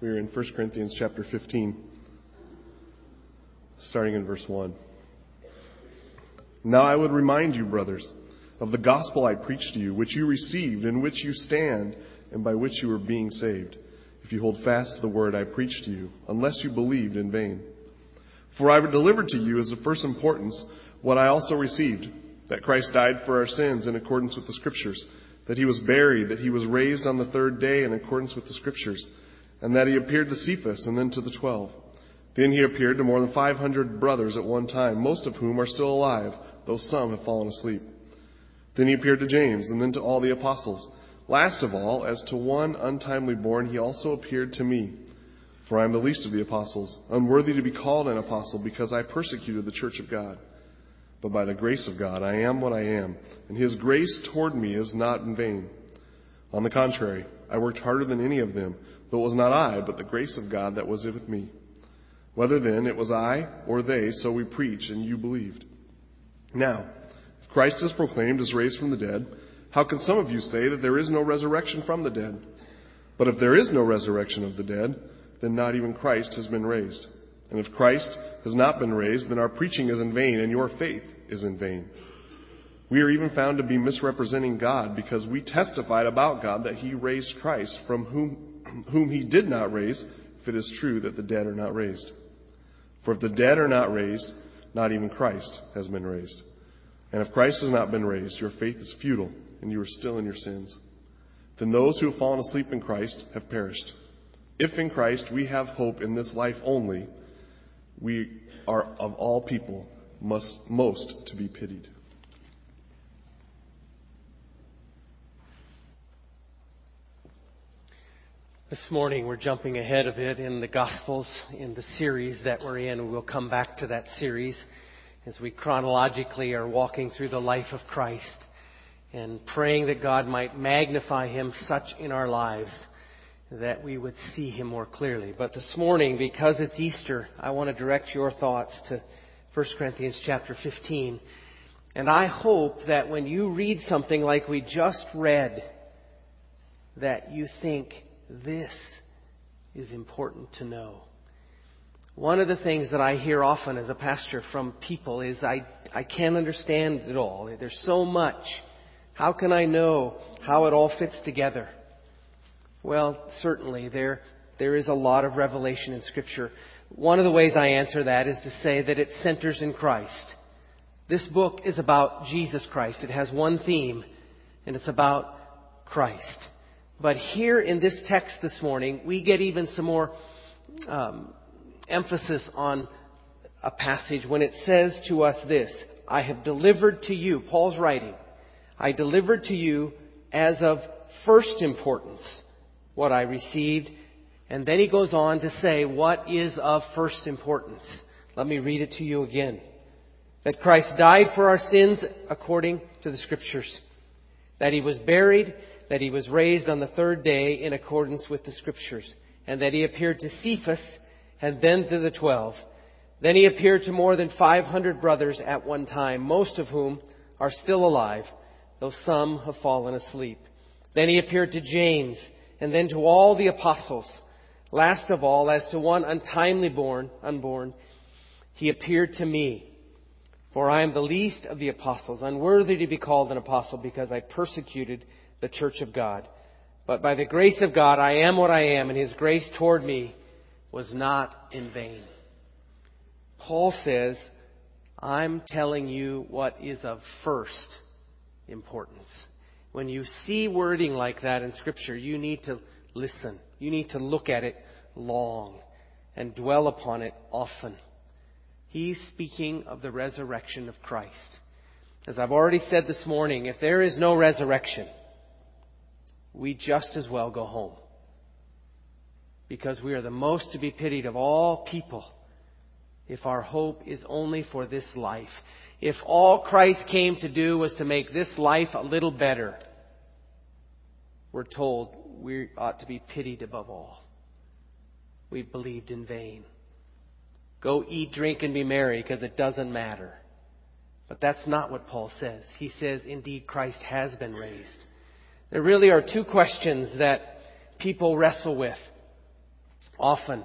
We are in 1 Corinthians chapter 15, starting in verse 1. Now I would remind you, brothers, of the gospel I preached to you, which you received, in which you stand, and by which you are being saved, if you hold fast to the word I preached to you, unless you believed in vain. For I delivered to you as of first importance what I also received, that Christ died for our sins in accordance with the scriptures, that he was buried, that he was raised on the third day in accordance with the scriptures, and that he appeared to Cephas and then to the twelve. Then he appeared to more than 500 brothers at one time, most of whom are still alive, though some have fallen asleep. Then he appeared to James and then to all the apostles. Last of all, as to one untimely born, he also appeared to me. For I am the least of the apostles, unworthy to be called an apostle because I persecuted the church of God. But by the grace of God, I am what I am, and his grace toward me is not in vain. On the contrary, I worked harder than any of them, though it was not I, but the grace of God that was with me. Whether then it was I or they, so we preach, and you believed. Now, if Christ is proclaimed as raised from the dead, how can some of you say that there is no resurrection from the dead? But if there is no resurrection of the dead, then not even Christ has been raised. And if Christ has not been raised, then our preaching is in vain and your faith is in vain. We are even found to be misrepresenting God because we testified about God that he raised Christ from whom, whom he did not raise, if it is true that the dead are not raised. For if the dead are not raised, not even Christ has been raised. And if Christ has not been raised, your faith is futile, and you are still in your sins. Then those who have fallen asleep in Christ have perished. If in Christ we have hope in this life only, we are of all people must, most to be pitied. This morning we're jumping ahead a bit in the Gospels in the series that we're in. We'll come back to that series as we chronologically are walking through the life of Christ and praying that God might magnify Him such in our lives that we would see Him more clearly. But this morning, because it's Easter, I want to direct your thoughts to 1 Corinthians chapter 15. And I hope that when you read something like we just read, that you think, this is important to know. One of the things that I hear often as a pastor from people is I, I can't understand it all. There's so much. How can I know how it all fits together? Well, certainly there, there is a lot of revelation in scripture. One of the ways I answer that is to say that it centers in Christ. This book is about Jesus Christ. It has one theme, and it's about Christ. But here in this text this morning, we get even some more um, emphasis on a passage when it says to us this, I have delivered to you, Paul's writing, I delivered to you as of first importance what I received. And then he goes on to say what is of first importance. Let me read it to you again. That Christ died for our sins according to the scriptures. That he was buried that he was raised on the third day in accordance with the scriptures, and that he appeared to Cephas and then to the twelve. Then he appeared to more than 500 brothers at one time, most of whom are still alive, though some have fallen asleep. Then he appeared to James, and then to all the apostles. Last of all, as to one untimely born, unborn, he appeared to me. For I am the least of the apostles, unworthy to be called an apostle because I persecuted the church of God. But by the grace of God, I am what I am, and His grace toward me was not in vain. Paul says, I'm telling you what is of first importance. When you see wording like that in Scripture, you need to listen. You need to look at it long and dwell upon it often. He's speaking of the resurrection of Christ. As I've already said this morning, if there is no resurrection, we just as well go home. Because we are the most to be pitied of all people if our hope is only for this life. If all Christ came to do was to make this life a little better, we're told we ought to be pitied above all. We believed in vain. Go eat, drink, and be merry because it doesn't matter. But that's not what Paul says. He says, indeed, Christ has been raised. There really are two questions that people wrestle with. often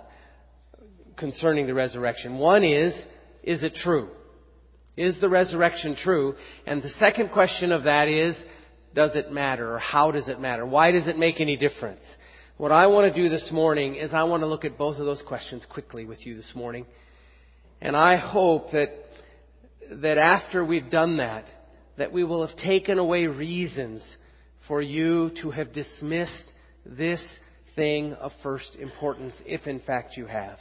concerning the resurrection. One is, is it true? Is the resurrection true? And the second question of that is, does it matter or how does it matter? Why does it make any difference? What I want to do this morning is I want to look at both of those questions quickly with you this morning. And I hope that, that after we've done that, that we will have taken away reasons for you to have dismissed this thing of first importance, if in fact you have.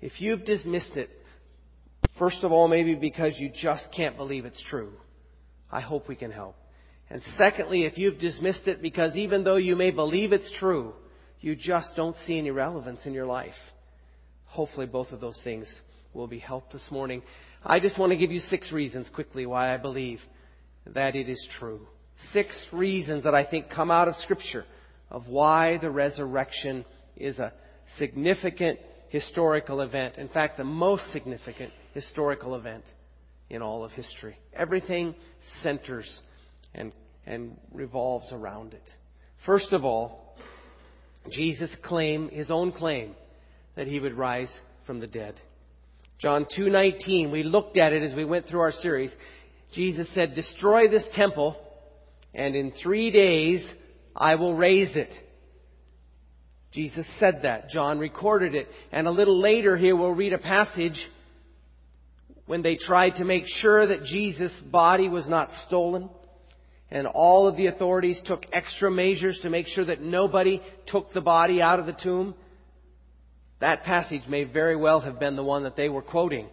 If you've dismissed it, first of all, maybe because you just can't believe it's true, I hope we can help. And secondly, if you've dismissed it because even though you may believe it's true, you just don't see any relevance in your life. Hopefully both of those things will be helped this morning. I just want to give you six reasons quickly why I believe that it is true. Six reasons that I think come out of scripture of why the resurrection is a significant historical event. In fact, the most significant historical event in all of history. Everything centers and, and revolves around it. First of all, Jesus claimed his own claim that he would rise from the dead. John 2:19, we looked at it as we went through our series. Jesus said, "Destroy this temple, and in 3 days I will raise it." Jesus said that. John recorded it. And a little later here we'll read a passage when they tried to make sure that Jesus' body was not stolen and all of the authorities took extra measures to make sure that nobody took the body out of the tomb. That passage may very well have been the one that they were quoting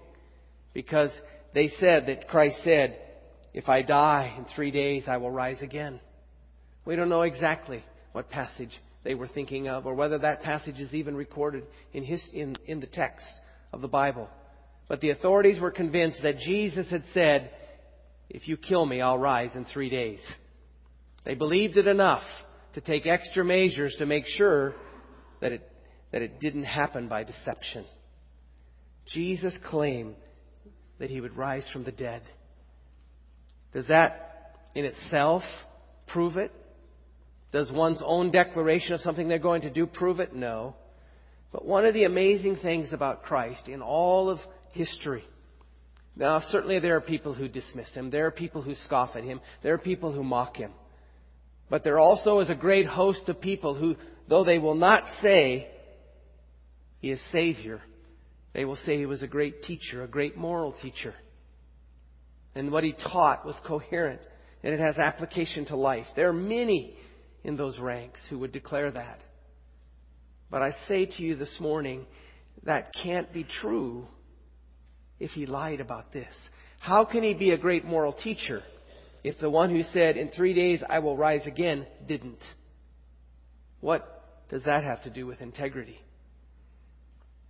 because they said that Christ said, if I die in three days, I will rise again. We don't know exactly what passage they were thinking of or whether that passage is even recorded in, his, in, in the text of the Bible. But the authorities were convinced that Jesus had said, if you kill me, I'll rise in three days. They believed it enough to take extra measures to make sure that it, that it didn't happen by deception. Jesus claimed that he would rise from the dead. Does that in itself prove it? Does one's own declaration of something they're going to do prove it? No. But one of the amazing things about Christ in all of history now, certainly there are people who dismiss him. There are people who scoff at him. There are people who mock him. But there also is a great host of people who, though they will not say he is Savior, they will say he was a great teacher, a great moral teacher. And what he taught was coherent and it has application to life. There are many in those ranks who would declare that. But I say to you this morning, that can't be true if he lied about this? How can he be a great moral teacher if the one who said, in three days I will rise again, didn't? What does that have to do with integrity?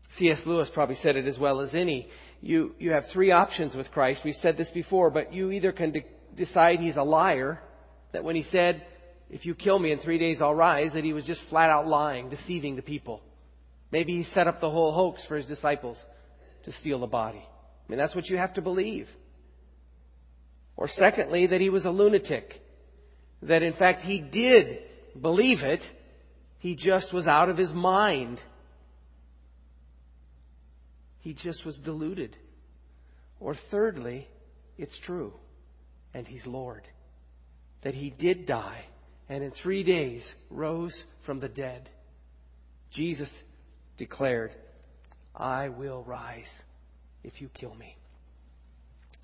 C.S. Lewis probably said it as well as any. You, you have three options with Christ. We've said this before, but you either can de- decide he's a liar, that when he said, if you kill me in three days I'll rise, that he was just flat out lying, deceiving the people. Maybe he set up the whole hoax for his disciples to steal the body. I mean, that's what you have to believe. Or secondly, that he was a lunatic. That in fact he did believe it, he just was out of his mind. He just was deluded. Or thirdly, it's true, and he's Lord. That he did die, and in three days rose from the dead. Jesus declared, I will rise if you kill me.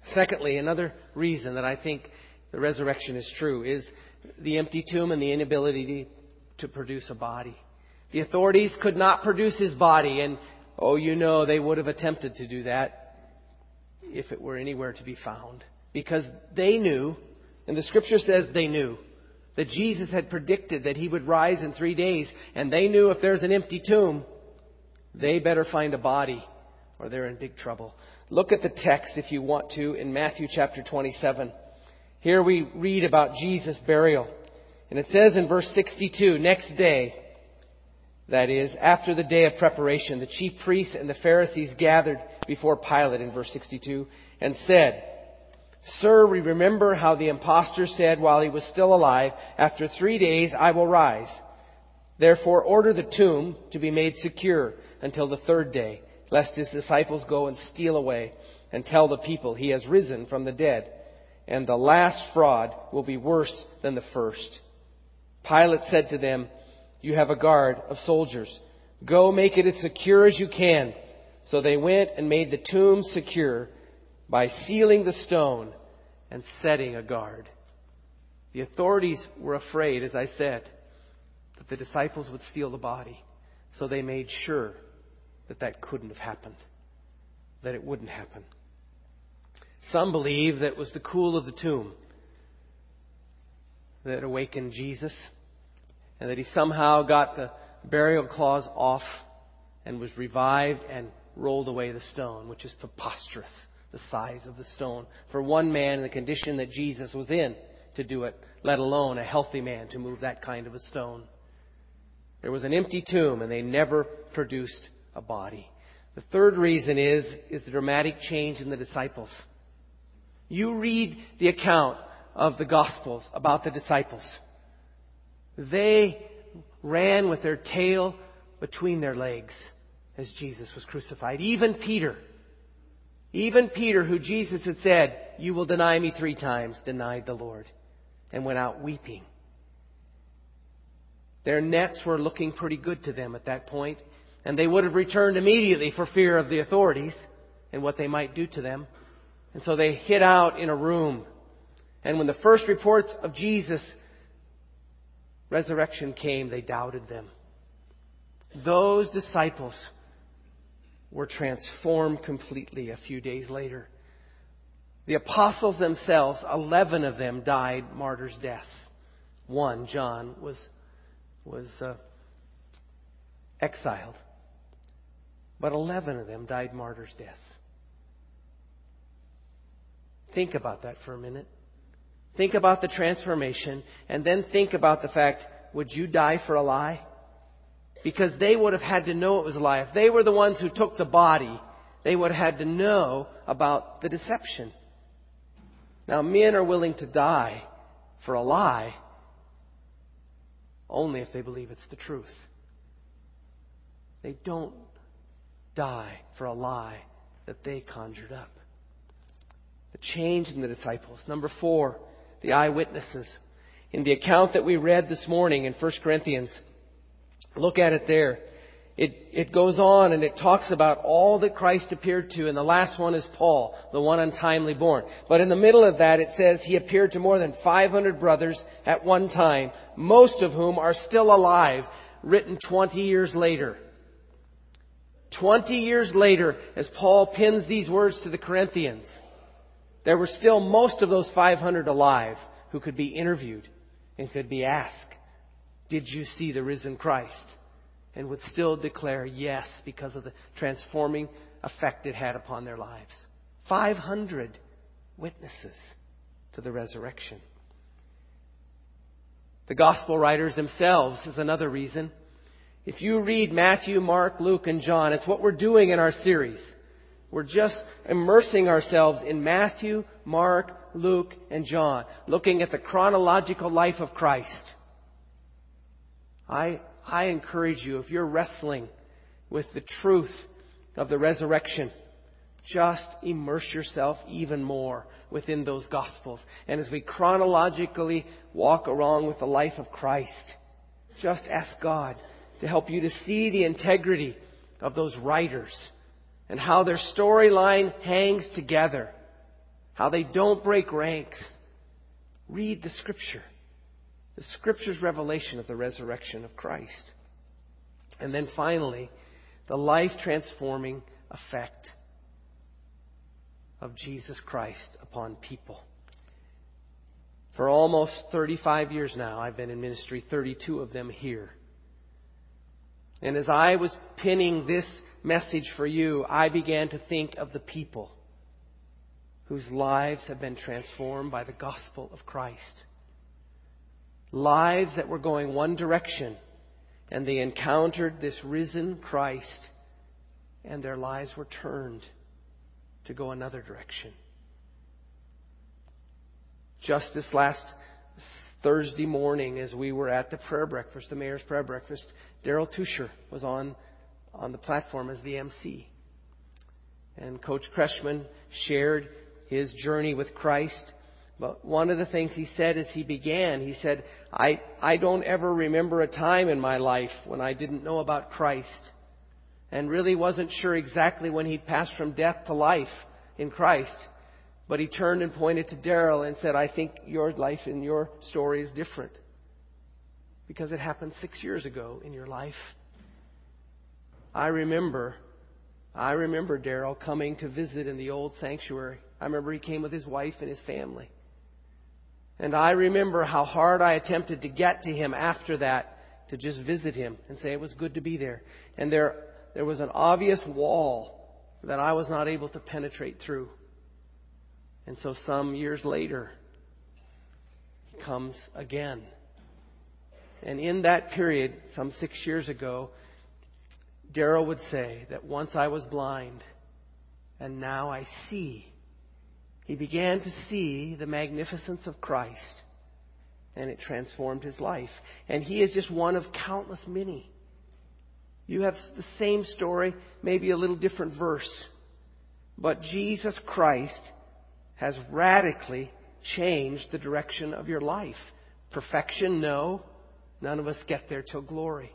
Secondly, another reason that I think the resurrection is true is the empty tomb and the inability to produce a body. The authorities could not produce his body, and oh, you know, they would have attempted to do that if it were anywhere to be found. Because they knew, and the scripture says they knew, that Jesus had predicted that he would rise in three days, and they knew if there's an empty tomb, they better find a body or they're in big trouble. Look at the text if you want to in Matthew chapter 27. Here we read about Jesus' burial. And it says in verse 62, next day, that is, after the day of preparation, the chief priests and the Pharisees gathered before Pilate in verse 62 and said, Sir, we remember how the impostor said while he was still alive, after three days I will rise. Therefore order the tomb to be made secure until the third day, lest his disciples go and steal away and tell the people he has risen from the dead. And the last fraud will be worse than the first. Pilate said to them, You have a guard of soldiers. Go make it as secure as you can. So they went and made the tomb secure by sealing the stone and setting a guard. The authorities were afraid, as I said, that the disciples would steal the body. So they made sure that that couldn't have happened, that it wouldn't happen. Some believe that it was the cool of the tomb that awakened Jesus and that he somehow got the burial cloths off and was revived and rolled away the stone, which is preposterous, the size of the stone, for one man in the condition that Jesus was in to do it, let alone a healthy man to move that kind of a stone. There was an empty tomb and they never produced a body. The third reason is, is the dramatic change in the disciples. You read the account of the Gospels about the disciples. They ran with their tail between their legs as Jesus was crucified. Even Peter, even Peter, who Jesus had said, You will deny me three times, denied the Lord and went out weeping. Their nets were looking pretty good to them at that point, and they would have returned immediately for fear of the authorities and what they might do to them. And so they hid out in a room. And when the first reports of Jesus' resurrection came, they doubted them. Those disciples were transformed completely a few days later. The apostles themselves, 11 of them died martyrs' deaths. One, John, was, was uh, exiled. But 11 of them died martyrs' deaths. Think about that for a minute. Think about the transformation and then think about the fact, would you die for a lie? Because they would have had to know it was a lie. If they were the ones who took the body, they would have had to know about the deception. Now, men are willing to die for a lie only if they believe it's the truth. They don't die for a lie that they conjured up. The change in the disciples. Number four, the eyewitnesses. In the account that we read this morning in 1 Corinthians, look at it there. It, it goes on and it talks about all that Christ appeared to, and the last one is Paul, the one untimely born. But in the middle of that, it says he appeared to more than 500 brothers at one time, most of whom are still alive, written 20 years later. 20 years later, as Paul pins these words to the Corinthians, there were still most of those 500 alive who could be interviewed and could be asked, Did you see the risen Christ? And would still declare yes because of the transforming effect it had upon their lives. 500 witnesses to the resurrection. The gospel writers themselves is another reason. If you read Matthew, Mark, Luke, and John, it's what we're doing in our series. We're just immersing ourselves in Matthew, Mark, Luke, and John, looking at the chronological life of Christ. I, I encourage you, if you're wrestling with the truth of the resurrection, just immerse yourself even more within those Gospels. And as we chronologically walk along with the life of Christ, just ask God to help you to see the integrity of those writers and how their storyline hangs together, how they don't break ranks. Read the scripture. The scripture's revelation of the resurrection of Christ. And then finally, the life transforming effect of Jesus Christ upon people. For almost 35 years now, I've been in ministry, 32 of them here. And as I was pinning this message for you, I began to think of the people whose lives have been transformed by the gospel of Christ. Lives that were going one direction, and they encountered this risen Christ, and their lives were turned to go another direction. Just this last Thursday morning as we were at the prayer breakfast, the mayor's prayer breakfast, Daryl Tusher was on, on the platform as the MC. And Coach Kreshman shared his journey with Christ. But one of the things he said as he began, he said, I, I don't ever remember a time in my life when I didn't know about Christ and really wasn't sure exactly when he'd passed from death to life in Christ. But he turned and pointed to Daryl and said, I think your life and your story is different. Because it happened six years ago in your life. I remember, I remember Daryl coming to visit in the old sanctuary. I remember he came with his wife and his family. And I remember how hard I attempted to get to him after that to just visit him and say it was good to be there. And there, there was an obvious wall that I was not able to penetrate through. And so some years later, he comes again. And in that period, some six years ago, Daryl would say that once I was blind and now I see. He began to see the magnificence of Christ and it transformed his life. And he is just one of countless many. You have the same story, maybe a little different verse. But Jesus Christ has radically changed the direction of your life. Perfection, no. None of us get there till glory.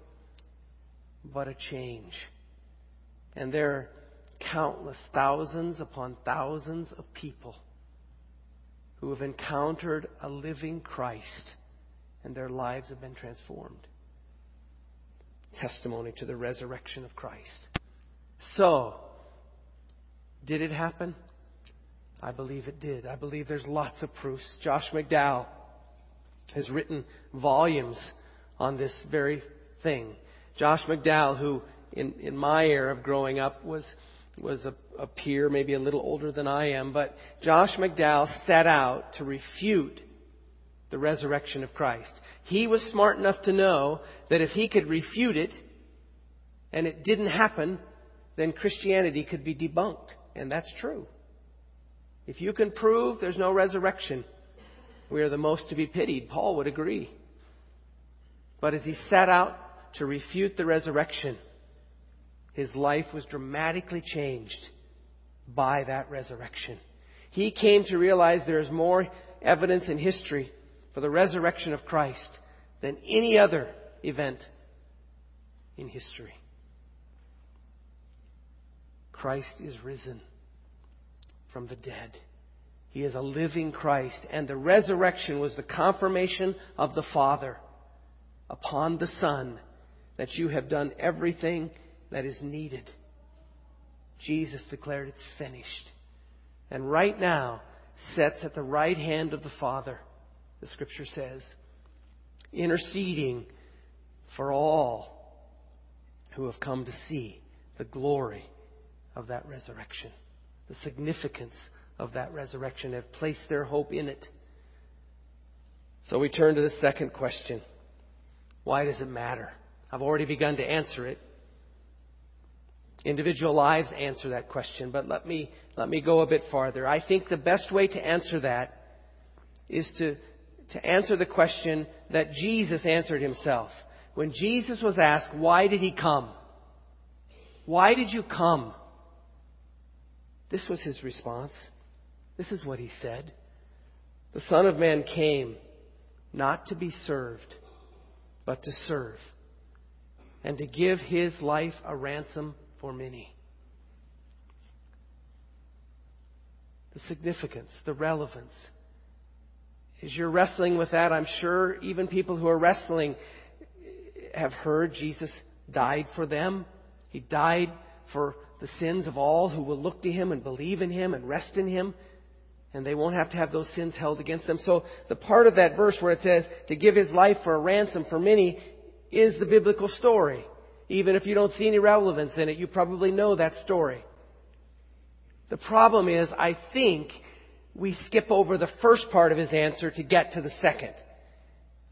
But a change. And there are countless, thousands upon thousands of people who have encountered a living Christ and their lives have been transformed. Testimony to the resurrection of Christ. So, did it happen? I believe it did. I believe there's lots of proofs. Josh McDowell has written volumes on this very thing. Josh McDowell, who in, in my era of growing up was, was a, a peer, maybe a little older than I am, but Josh McDowell set out to refute the resurrection of Christ. He was smart enough to know that if he could refute it and it didn't happen, then Christianity could be debunked. And that's true. If you can prove there's no resurrection, we are the most to be pitied. Paul would agree. But as he set out to refute the resurrection, his life was dramatically changed by that resurrection. He came to realize there is more evidence in history for the resurrection of Christ than any other event in history. Christ is risen from the dead. He is a living Christ, and the resurrection was the confirmation of the Father upon the Son that you have done everything that is needed. Jesus declared it's finished. And right now sits at the right hand of the Father, the scripture says, interceding for all who have come to see the glory of that resurrection, the significance of that resurrection, have placed their hope in it. So we turn to the second question. Why does it matter? I've already begun to answer it. Individual lives answer that question, but let me, let me go a bit farther. I think the best way to answer that is to, to answer the question that Jesus answered himself. When Jesus was asked, why did he come? Why did you come? This was his response. This is what he said. The Son of Man came not to be served, but to serve and to give his life a ransom for many. The significance, the relevance. As you're wrestling with that, I'm sure even people who are wrestling have heard Jesus died for them. He died for the sins of all who will look to Him and believe in Him and rest in Him. And they won't have to have those sins held against them. So the part of that verse where it says to give His life for a ransom for many is the biblical story. Even if you don't see any relevance in it, you probably know that story. The problem is, I think we skip over the first part of his answer to get to the second.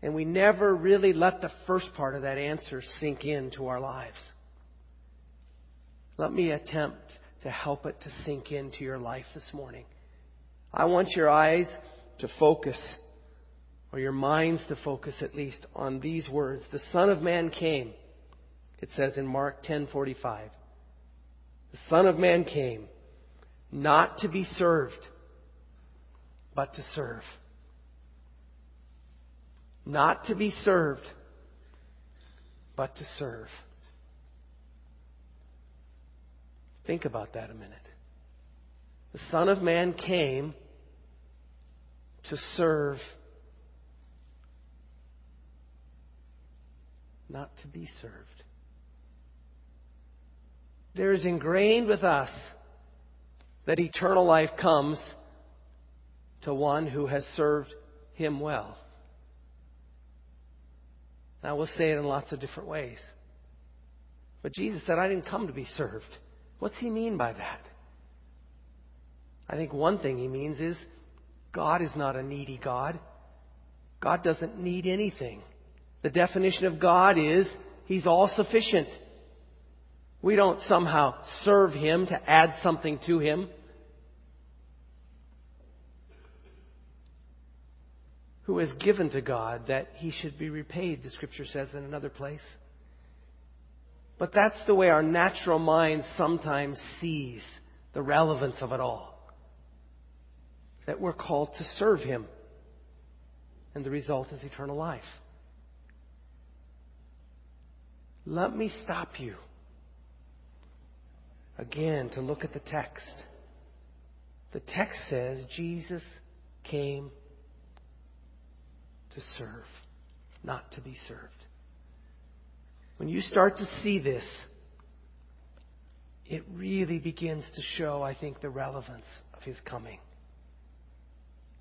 And we never really let the first part of that answer sink into our lives. Let me attempt to help it to sink into your life this morning. I want your eyes to focus or your minds to focus at least on these words. The Son of Man came, it says in Mark 10:45. The Son of Man came not to be served, but to serve. Not to be served, but to serve. Think about that a minute. The Son of Man came to serve, not to be served. There is ingrained with us that eternal life comes to one who has served him well. Now we'll say it in lots of different ways. But Jesus said, I didn't come to be served. What's he mean by that? I think one thing he means is God is not a needy God. God doesn't need anything. The definition of God is He's all sufficient. We don't somehow serve Him to add something to Him. Who has given to God that He should be repaid, the scripture says in another place. But that's the way our natural mind sometimes sees the relevance of it all that we're called to serve Him. And the result is eternal life. Let me stop you again to look at the text. The text says Jesus came to serve, not to be served. When you start to see this, it really begins to show, I think, the relevance of his coming.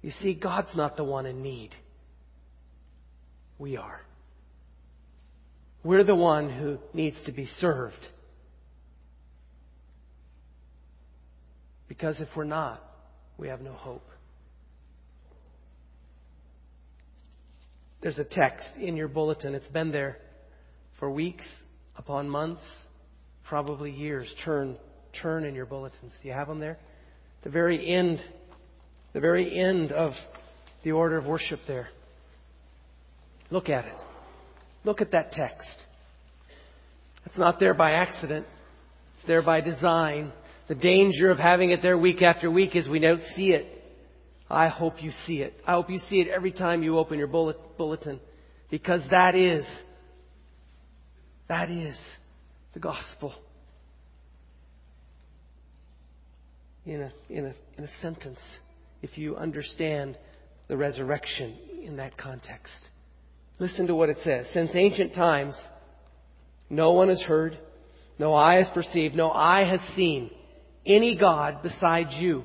You see, God's not the one in need. We are. We're the one who needs to be served. Because if we're not, we have no hope. There's a text in your bulletin. It's been there for weeks upon months, probably years. Turn, turn in your bulletins. Do you have them there? The very end the very end of the order of worship there. Look at it. Look at that text. It's not there by accident. It's there by design. The danger of having it there week after week is we don't see it. I hope you see it. I hope you see it every time you open your bulletin because that is, that is the gospel. In a, in a, in a sentence if you understand the resurrection in that context. Listen to what it says. Since ancient times, no one has heard, no eye has perceived, no eye has seen any God besides you.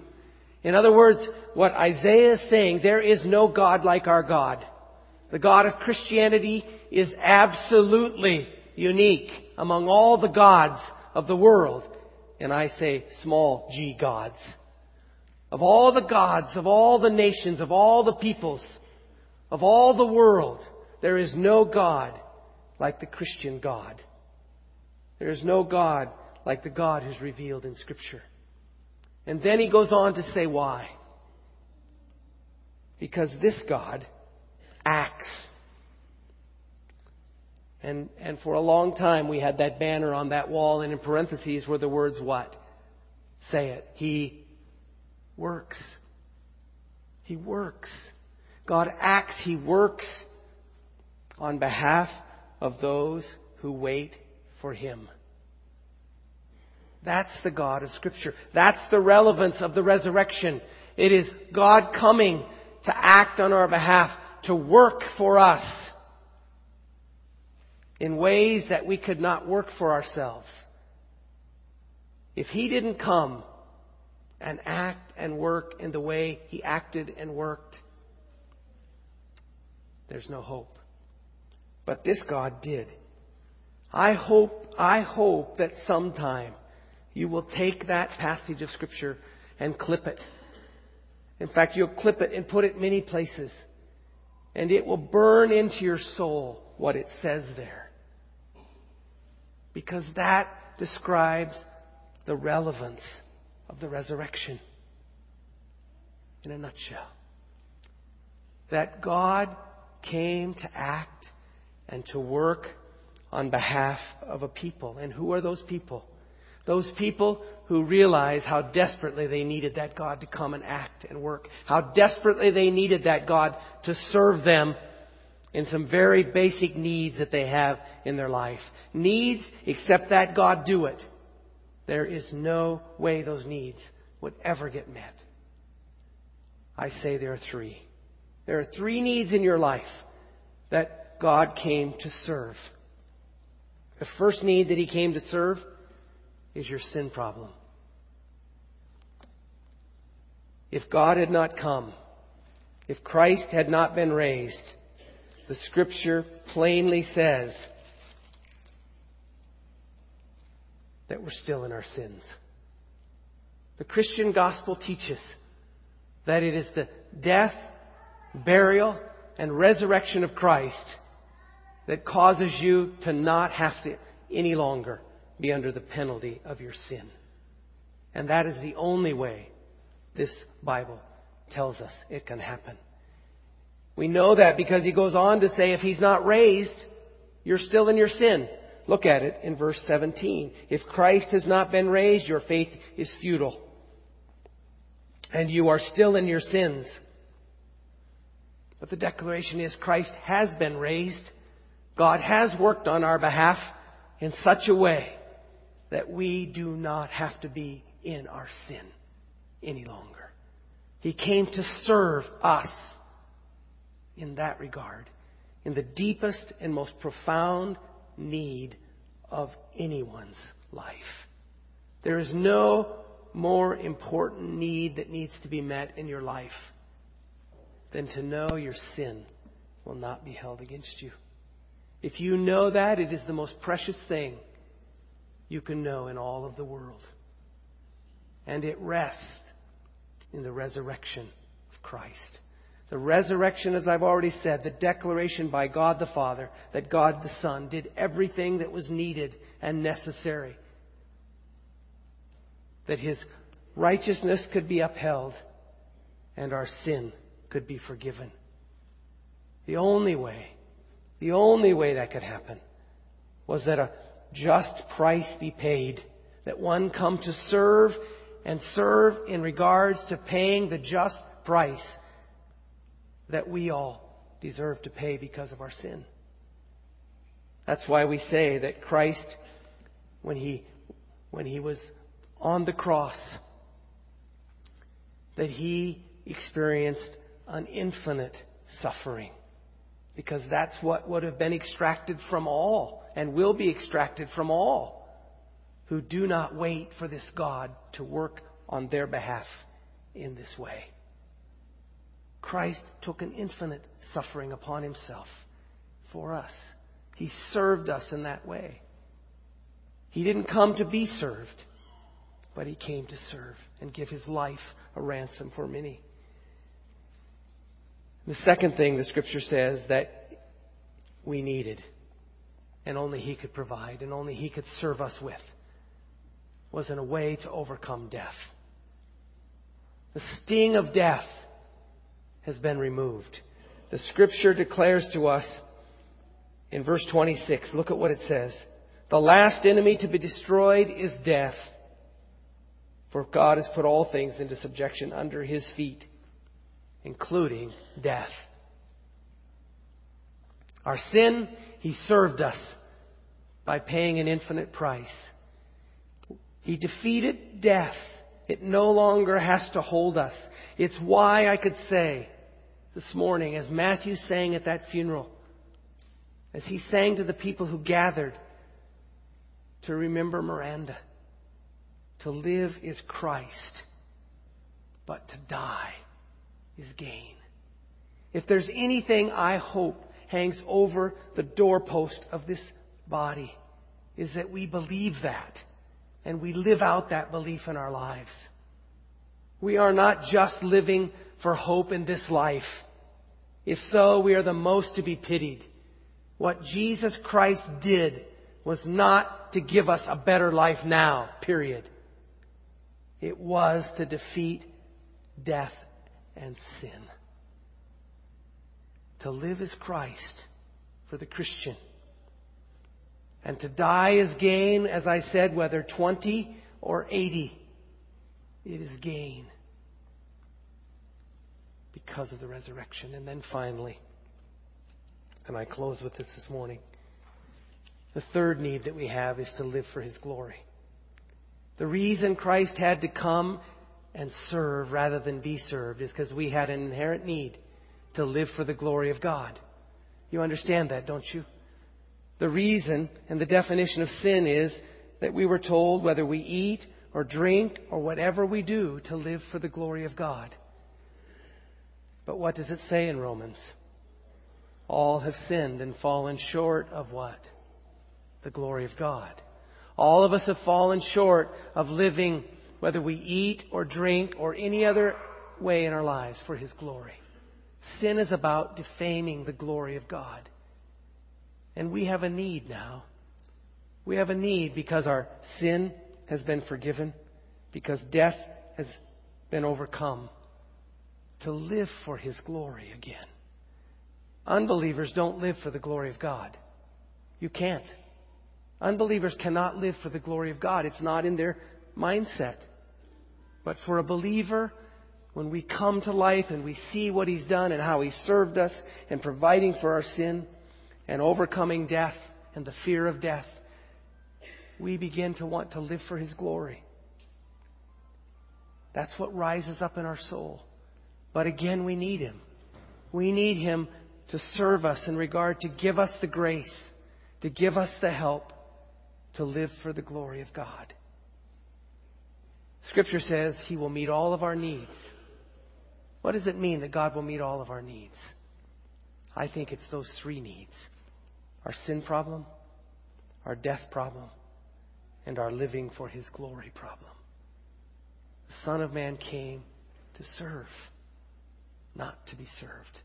In other words, what Isaiah is saying, there is no God like our God. The God of Christianity is absolutely unique among all the gods of the world. And I say small g gods. Of all the gods, of all the nations, of all the peoples, of all the world, there is no God like the Christian God. There is no God like the God who's revealed in Scripture. And then he goes on to say why. Because this God acts. And, and for a long time we had that banner on that wall and in parentheses were the words what? Say it. He works. He works. God acts, He works on behalf of those who wait for Him. That's the God of Scripture. That's the relevance of the resurrection. It is God coming to act on our behalf, to work for us in ways that we could not work for ourselves. If He didn't come, and act and work in the way he acted and worked, there's no hope. But this God did. I hope, I hope that sometime you will take that passage of scripture and clip it. In fact, you'll clip it and put it many places. And it will burn into your soul what it says there. Because that describes the relevance of the resurrection. In a nutshell. That God came to act and to work on behalf of a people. And who are those people? Those people who realize how desperately they needed that God to come and act and work. How desperately they needed that God to serve them in some very basic needs that they have in their life. Needs, except that God do it. There is no way those needs would ever get met. I say there are three. There are three needs in your life that God came to serve. The first need that He came to serve is your sin problem. If God had not come, if Christ had not been raised, the scripture plainly says that we're still in our sins. The Christian gospel teaches that it is the death, burial, and resurrection of Christ that causes you to not have to any longer be under the penalty of your sin. And that is the only way this Bible tells us it can happen. We know that because he goes on to say if he's not raised, you're still in your sin. Look at it in verse 17. If Christ has not been raised, your faith is futile. And you are still in your sins. But the declaration is Christ has been raised. God has worked on our behalf in such a way that we do not have to be in our sin any longer. He came to serve us in that regard, in the deepest and most profound need of anyone's life. There is no more important need that needs to be met in your life than to know your sin will not be held against you. If you know that, it is the most precious thing you can know in all of the world. And it rests in the resurrection of Christ. The resurrection, as I've already said, the declaration by God the Father that God the Son did everything that was needed and necessary. That His righteousness could be upheld and our sin could be forgiven. The only way, the only way that could happen was that a just price be paid, that one come to serve and serve in regards to paying the just price that we all deserve to pay because of our sin. That's why we say that Christ, when he, when he was on the cross, that he experienced an infinite suffering. Because that's what would have been extracted from all and will be extracted from all who do not wait for this God to work on their behalf in this way. Christ took an infinite suffering upon himself for us. He served us in that way. He didn't come to be served, but he came to serve and give his life a ransom for many. The second thing the scripture says that we needed and only He could provide and only He could serve us with was in a way to overcome death. The sting of death has been removed. The scripture declares to us in verse 26, look at what it says. The last enemy to be destroyed is death. For God has put all things into subjection under his feet, including death. Our sin, he served us by paying an infinite price. He defeated death. It no longer has to hold us. It's why I could say this morning, as Matthew sang at that funeral, as he sang to the people who gathered to remember Miranda, to live is Christ, but to die is gain. If there's anything I hope hangs over the doorpost of this body is that we believe that and we live out that belief in our lives. We are not just living for hope in this life. If so, we are the most to be pitied. What Jesus Christ did was not to give us a better life now, period. It was to defeat death and sin To live is Christ for the Christian. And to die is gain, as I said, whether 20 or 80. It is gain because of the resurrection. And then finally, and I close with this this morning, the third need that we have is to live for His glory. The reason Christ had to come and serve rather than be served is because we had an inherent need to live for the glory of God. You understand that, don't you? The reason and the definition of sin is that we were told whether we eat or drink or whatever we do to live for the glory of God. But what does it say in Romans? All have sinned and fallen short of what? The glory of God. All of us have fallen short of living, whether we eat or drink or any other way in our lives, for His glory. Sin is about defaming the glory of God. And we have a need now. We have a need because our sin has been forgiven, because death has been overcome, to live for His glory again. Unbelievers don't live for the glory of God. You can't. Unbelievers cannot live for the glory of God. It's not in their mindset. But for a believer, when we come to life and we see what He's done and how He served us and providing for our sin and overcoming death and the fear of death, we begin to want to live for His glory. That's what rises up in our soul. But again, we need Him. We need Him to serve us in regard to give us the grace, to give us the help to live for the glory of God. Scripture says He will meet all of our needs. What does it mean that God will meet all of our needs? I think it's those three needs our sin problem, our death problem, and our living for His glory problem. The Son of Man came to serve, not to be served.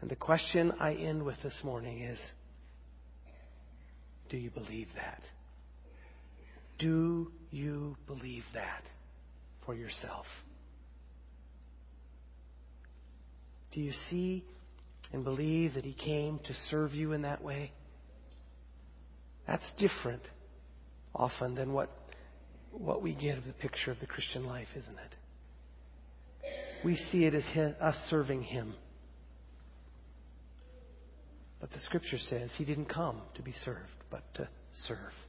And the question I end with this morning is Do you believe that? Do you believe that for yourself? Do you see and believe that He came to serve you in that way? That's different often than what, what we get of the picture of the Christian life, isn't it? We see it as his, us serving Him. But the scripture says He didn't come to be served, but to serve.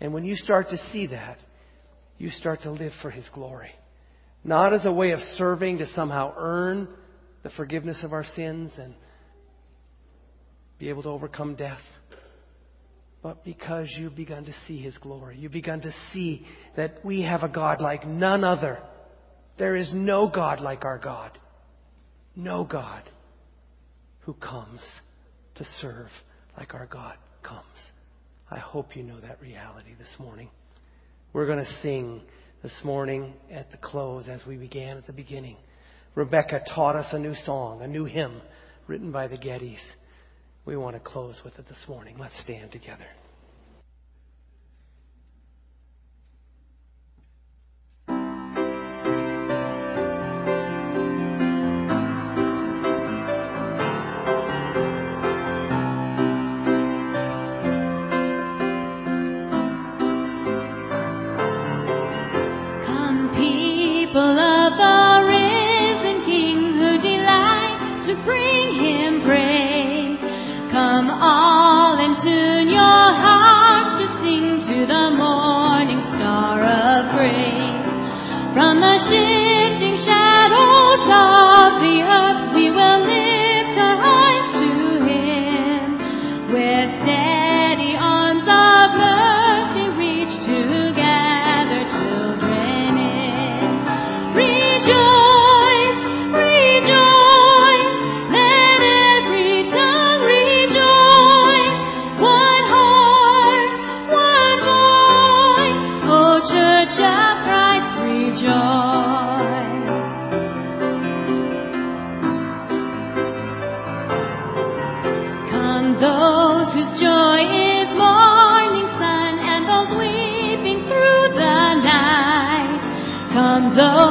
And when you start to see that, you start to live for His glory. Not as a way of serving to somehow earn the forgiveness of our sins and be able to overcome death, but because you've begun to see His glory. You've begun to see that we have a God like none other. There is no God like our God. No God who comes to serve like our God comes. I hope you know that reality this morning. We're going to sing this morning at the close as we began at the beginning. Rebecca taught us a new song, a new hymn written by the Gettys. We want to close with it this morning. Let's stand together.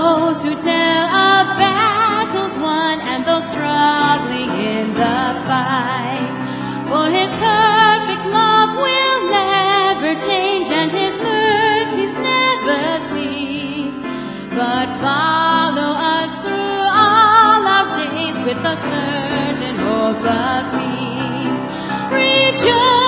Those who tell of battles won and those struggling in the fight. For his perfect love will never change and his mercies never cease. But follow us through all our days with a certain hope of peace. Rejoice,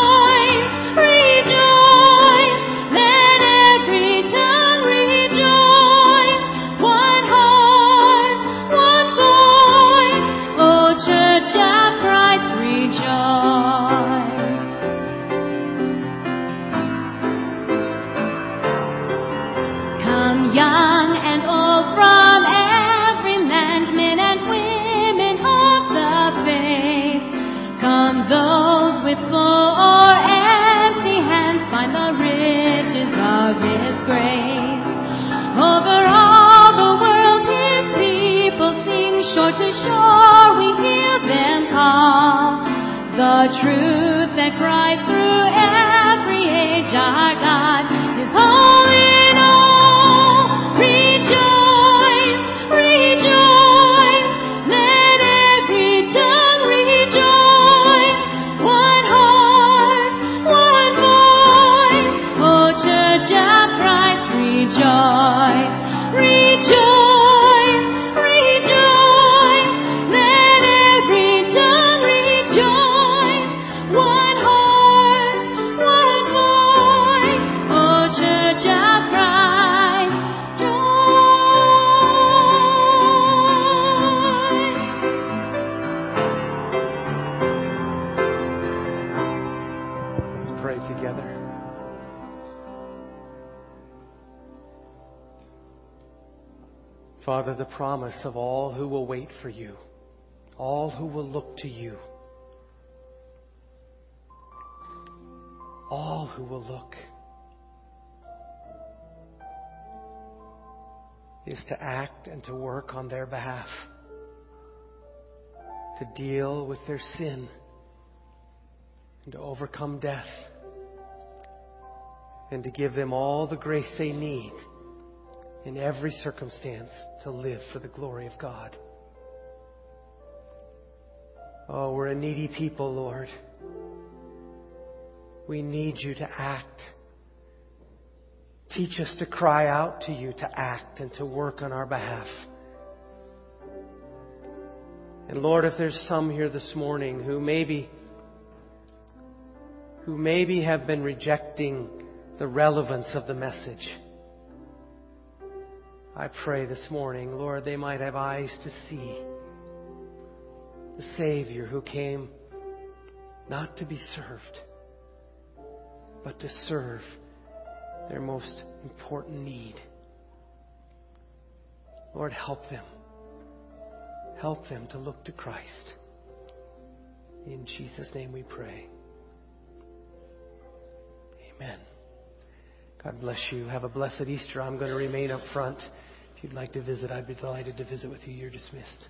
shore we hear them call. The truth of all who will wait for you, all who will look to you, all who will look, is to act and to work on their behalf, to deal with their sin and to overcome death and to give them all the grace they need in every circumstance to live for the glory of God. Oh, we're a needy people, Lord. We need you to act. Teach us to cry out to you to act and to work on our behalf. And Lord, if there's some here this morning who maybe who maybe have been rejecting the relevance of the message. I pray this morning, Lord, they might have eyes to see the Savior who came not to be served, but to serve their most important need. Lord, help them. Help them to look to Christ. In Jesus' name we pray. Amen. God bless you. Have a blessed Easter. I'm going to remain up front. If you'd like to visit, I'd be delighted to visit with you. You're dismissed.